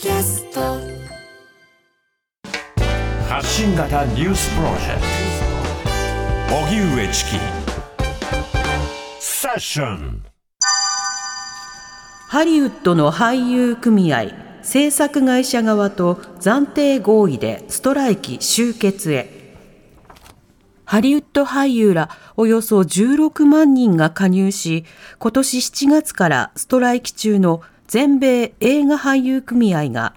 キャスト。発信型ニュースプロジェクト。荻上チキ。セッション。ハリウッドの俳優組合制作会社側と暫定合意でストライキ終結へ。ハリウッド俳優らおよそ16万人が加入し今年7月からストライキ中の全米映画俳優組合が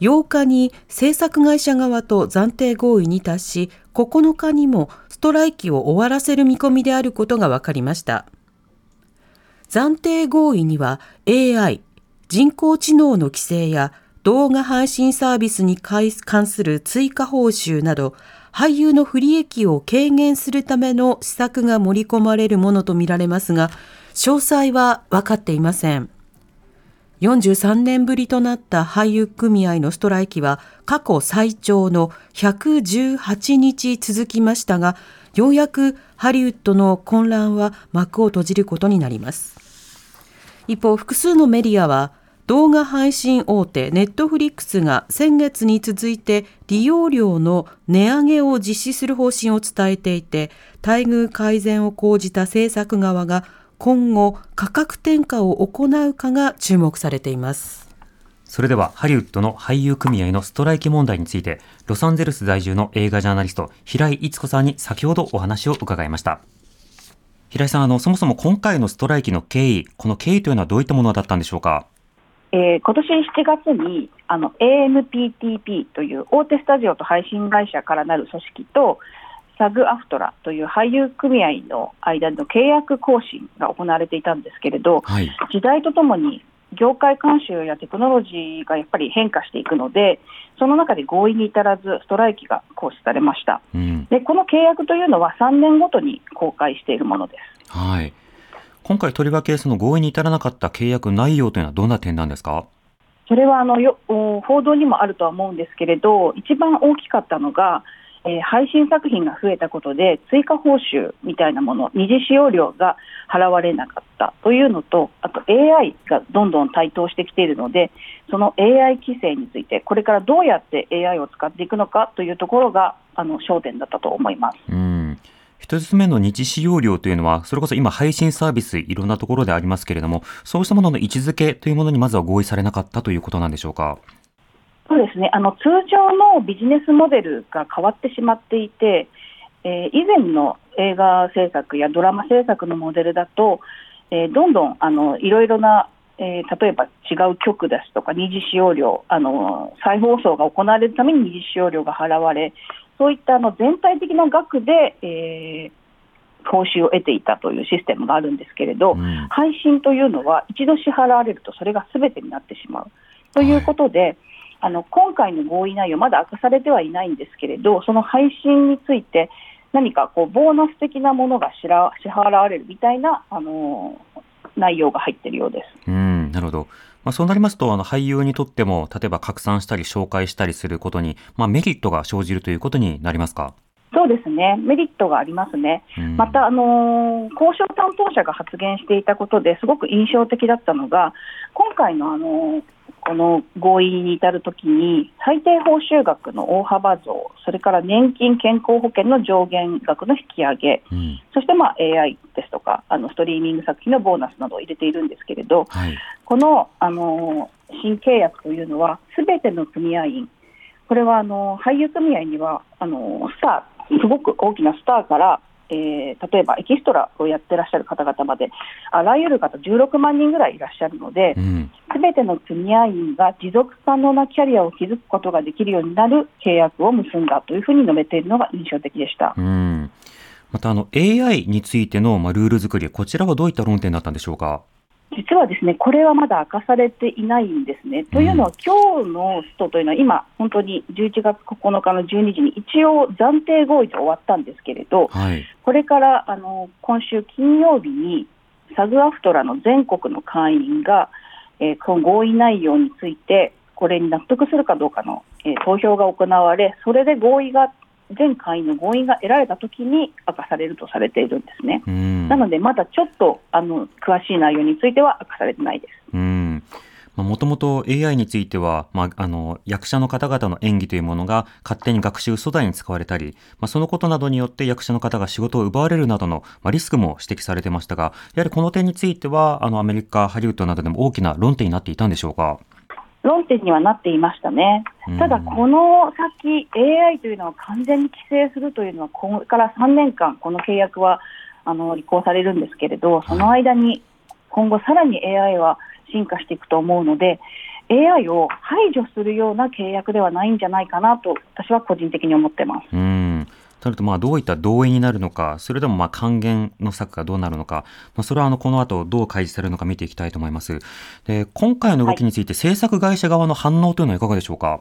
8日に制作会社側と暫定合意に達し9日にもストライキを終わらせる見込みであることが分かりました。暫定合意には AI 人工知能の規制や動画配信サービスに関する追加報酬など俳優の不利益を軽減するための施策が盛り込まれるものとみられますが詳細は分かっていません。43年ぶりとなった俳優組合のストライキは過去最長の118日続きましたが、ようやくハリウッドの混乱は幕を閉じることになります。一方、複数のメディアは、動画配信大手ネットフリックスが先月に続いて利用料の値上げを実施する方針を伝えていて待遇改善を講じた制作側が今後価格転嫁を行うかが注目されています。それではハリウッドの俳優組合のストライキ問題についてロサンゼルス在住の映画ジャーナリスト平井逸子さんに先ほどお話を伺いました。平井さんあのそもそも今回のストライキの経緯この経緯というのはどういったものだったんでしょうか？えー、今年7月にあの AMPTP という大手スタジオと配信会社からなる組織とサグアフトラという俳優組合の間の契約更新が行われていたんですけれど、はい、時代とともに業界慣習やテクノロジーがやっぱり変化していくので、その中で合意に至らず、ストライキが行使されました、うん、でこの契約というのは3年ごとに公開しているものです。はい。今回、とりわけその合意に至らなかった契約内容というのはどんな点なんですか？それはあのよ報道にもあるとは思うんですけれど、一番大きかったのが、えー、配信作品が増えたことで追加報酬みたいなもの二次使用料が払われなかったというのとあと AI がどんどん台頭してきているのでその AI 規制についてこれからどうやって AI を使っていくのかというところがあの焦点だったと思います。うん一つ目の日使用料というのは、それこそ今配信サービスいろんなところでありますけれども、そうしたものの位置づけというものにまずは合意されなかったということなんでしょうか？そうですね。あの通常のビジネスモデルが変わってしまっていて、えー、以前の映画制作やドラマ制作のモデルだと、えー、どんどんあのいろいろな、えー、例えば違う曲ですとか二次使用料あの再放送が行われるために二次使用料が払われそういったあの全体的な額で、えー、報酬を得ていたというシステムがあるんですけれど、うん、配信というのは一度支払われるとそれがすべてになってしまう。ということで、はいあの今回の合意内容、まだ明かされてはいないんですけれど、その配信について、何かこうボーナス的なものが支払われるみたいな、あの内容が入ってるようです。うんなるほどまあ、そうなりますと、あの俳優にとっても、例えば拡散したり紹介したりすることに、まあ、メリットが生じるということになりますか？そうですね、メリットがありますね、また、あのー、交渉担当者が発言していたことですごく印象的だったのが、今回の、あのー、この合意に至るときに、最低報酬額の大幅増、それから年金、健康保険の上限額の引き上げ、うん、そして、まあ、AI ですとかあの、ストリーミング作品のボーナスなどを入れているんですけれど、はい、この、あのー、新契約というのは、すべての組合員、これはあの俳優組合にはあのスター、すごく大きなスターから、えー、例えばエキストラをやってらっしゃる方々まで、あらゆる方、16万人ぐらいいらっしゃるので、す、うん、べ、ての組合員が持続可能なキャリアを築くことができるようになる契約を結んだというふうに述べているのが印象的でした。うんまたあの AI についての、まあ、ルール作り、こちらはどういった論点だったんでしょうか？実はですね、これはまだ明かされていないんですね。というのは、今日のストというのは、今、本当に11月9日の12時に一応、暫定合意で終わったんですけれど、はい、これからあの今週金曜日に、サグアフトラの全国の会員が、えー、この合意内容について、これに納得するかどうかの、えー、投票が行われ、それで合意が全会員の合意が得られたときに明かされるとされているんですね。なので、まだちょっとあの詳しい内容については明かされてないです。うんもともと AI については、まあ、あの、役者の方々の演技というものが勝手に学習素材に使われたり、まあ、そのことなどによって役者の方が仕事を奪われるなどの、まあ、リスクも指摘されてましたが、やはりこの点については、あの、アメリカ、ハリウッドなどでも大きな論点になっていたんでしょうか？論点にはなっていましたね。ただ、この先、AI というのを完全に規制するというのは、これから3年間、この契約はあの履行されるんですけれど、その間に今後、さらに AI は進化していくと思うので、AI を排除するような契約ではないんじゃないかなと、私は個人的に思ってます。うんとなると、まあ、どういった動員になるのか、それでもまあ還元の策がどうなるのか、まあ、それはあのこの後どう開示されるのか見ていきたいと思います。で今回の動きについて、制作会社側の反応というのはいかがでしょうか？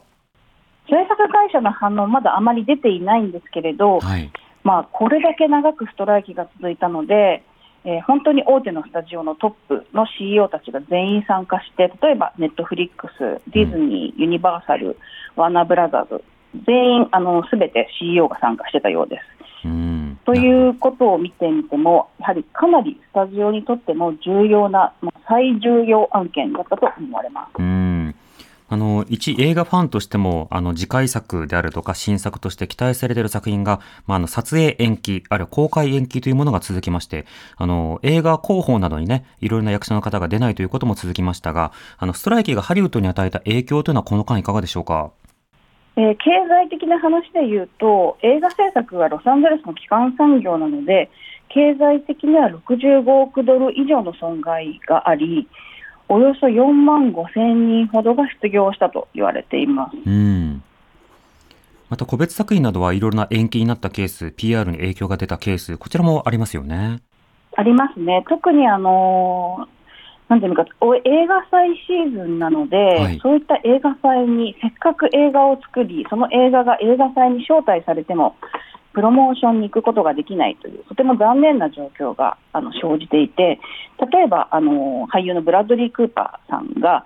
制作会社の反応、まだあまり出ていないんですけれど、はい、まあ、これだけ長くストライキが続いたので、えー、本当に大手のスタジオのトップの CEO たちが全員参加して、例えばネットフリックス、ディズニー、ユニバーサル、ワーナーブラザーズ、全員あの全て CEO が参加してたようです。ということを見てみても、やはりかなりスタジオにとっても重要な、最重要案件だったと思われます。あの、一映画ファンとしても、あの、次回作であるとか新作として期待されている作品が、まあ、あの、撮影延期、あるいは公開延期というものが続きまして、あの、映画広報などにね、いろいろな役者の方が出ないということも続きましたが、あの、ストライキがハリウッドに与えた影響というのはこの間いかがでしょうか？えー、経済的な話で言うと、映画制作はロサンゼルスの基幹産業なので、経済的には65億ドル以上の損害があり、およそ4万5千人ほどが失業したと言われています。うんまた個別作品などはいろいろな延期になったケース、PR に影響が出たケース、こちらもありますよね。ありますね。特にあのなんていうか、映画祭シーズンなので、はい、そういった映画祭にせっかく映画を作り、その映画が映画祭に招待されても、プロモーションに行くことができないという、とても残念な状況があの生じていて、例えばあの俳優のブラッドリー・クーパーさんが、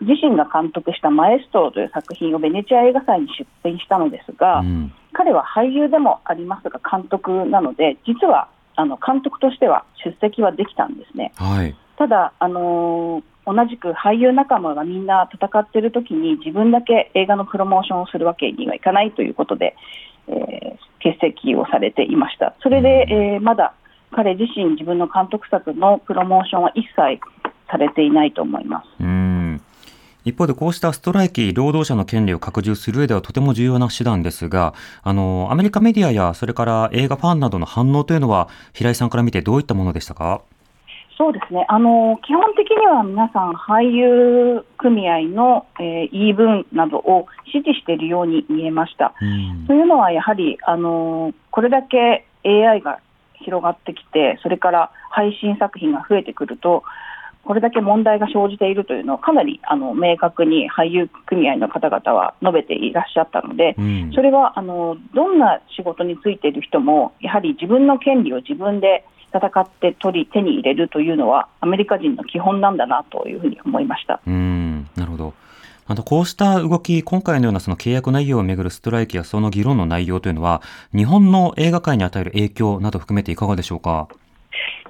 自身が監督したマエストロという作品をベネチア映画祭に出展したのですが、うん、彼は俳優でもありますが、監督なので、実はあの監督としては出席はできたんですね。はい、ただ、あのー、同じく俳優仲間がみんな戦っているときに自分だけ映画のプロモーションをするわけにはいかないということで、えー、欠席をされていました。それで、えー、まだ彼自身自分の監督作のプロモーションは一切されていないと思います。うん一方でこうしたストライキ、労働者の権利を拡充する上ではとても重要な手段ですが、あの、アメリカメディアやそれから映画ファンなどの反応というのは、平井さんから見てどういったものでしたか？そうですね。あの基本的には皆さん、俳優組合の、えー、言い分などを支持しているように見えました。というのは、やはりあのこれだけ AI が広がってきて、それから配信作品が増えてくると、これだけ問題が生じているというのをかなりあの明確に俳優組合の方々は述べていらっしゃったので、うん、それはあのどんな仕事に就いている人も、やはり自分の権利を自分で戦って取り手に入れるというのはアメリカ人の基本なんだなというふうに思いました。うんなるほど。あとこうした動き、今回のようなその契約内容をめぐるストライキやその議論の内容というのは、日本の映画界に与える影響など含めていかがでしょうか？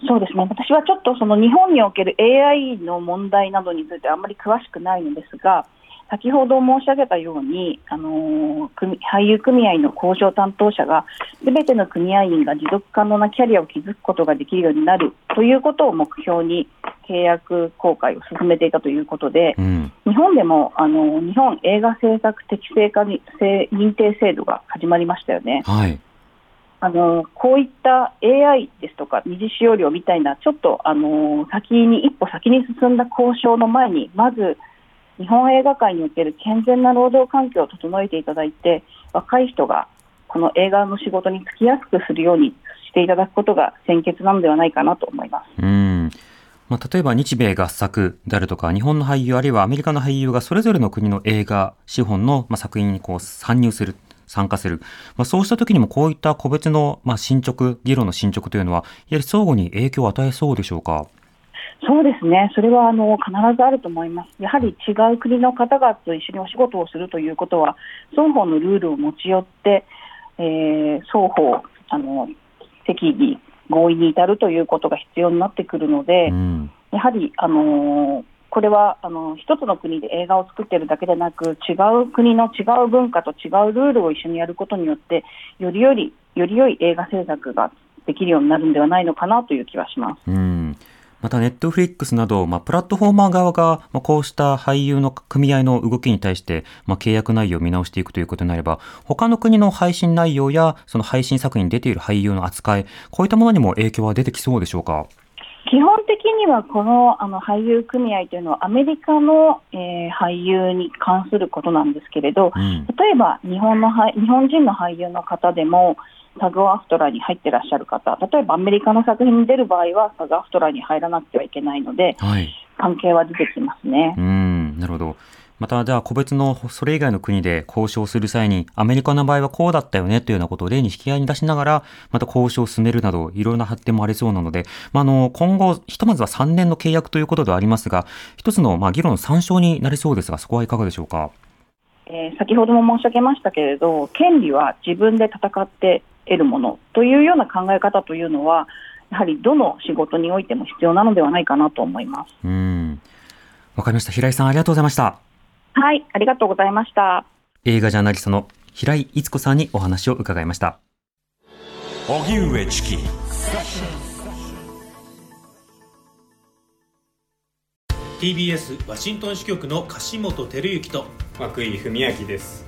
そうですね。私はちょっとその日本における AI の問題などについてあまり詳しくないのですが、先ほど申し上げたように、あの俳優組合の交渉担当者が、すべての組合員が持続可能なキャリアを築くことができるようになるということを目標に、契約公開を進めていたということで、うん、日本でもあの日本映画制作適正化に認定制度が始まりましたよね。はいあのこういった AI ですとか二次使用料みたいなちょっとあの先に一歩先に進んだ交渉の前にまず日本映画界における健全な労働環境を整えていただいて若い人がこの映画の仕事に就きやすくするようにしていただくことが先決なのではないかなと思います。うんまあ、例えば日米合作であるとか、日本の俳優あるいはアメリカの俳優がそれぞれの国の映画、資本の、まあ、作品にこう参入する、参加する。まあ、そうした時にもこういった個別の、まあ、進捗、議論の進捗というのは、やはり相互に影響を与えそうでしょうか？そうですね、それはあの必ずあると思います、やはり違う国の方々と一緒にお仕事をするということは、双方のルールを持ち寄って、えー、双方あの、適宜合意に至るということが必要になってくるので、うん、やはりあのこれはあの一つの国で映画を作っているだけでなく違う国の違う文化と違うルールを一緒にやることによってよりよりより良い映画制作ができるようになるんではないのかなという気はします。うんまた、ネットフリックスなど、まあ、プラットフォーマー側が、まあ、こうした俳優の組合の動きに対して、まあ、契約内容を見直していくということになれば、他の国の配信内容や、その配信作品に出ている俳優の扱い、こういったものにも影響は出てきそうでしょうか？基本的にはこのあの俳優組合というのはアメリカの、えー、俳優に関することなんですけれど、うん、例えば日本の日本人の俳優の方でもサグアフトラに入ってらっしゃる方例えばアメリカの作品に出る場合はサグアフトラに入らなくてはいけないので、はい、関係は出てきますね。うんなるほどまた、じゃあ個別のそれ以外の国で交渉する際に、アメリカの場合はこうだったよねというようなことを例に引き合いに出しながら、また交渉を進めるなど、いろいろな発展もありそうなので、まあ、あの、今後、ひとまずは3年の契約ということではありますが、一つの、まあ、議論の参照になりそうですが、そこはいかがでしょうか？えー、先ほども申し上げましたけれど、権利は自分で戦って得るものというような考え方というのは、やはりどの仕事においても必要なのではないかなと思います。うん。わかりました。平井さん、ありがとうございました。はい、ありがとうございました。映画ジャーナリストの平井逸子さんにお話を伺いました。荻上チキ。TBS ワシントン支局の樫本照之と涌井文明です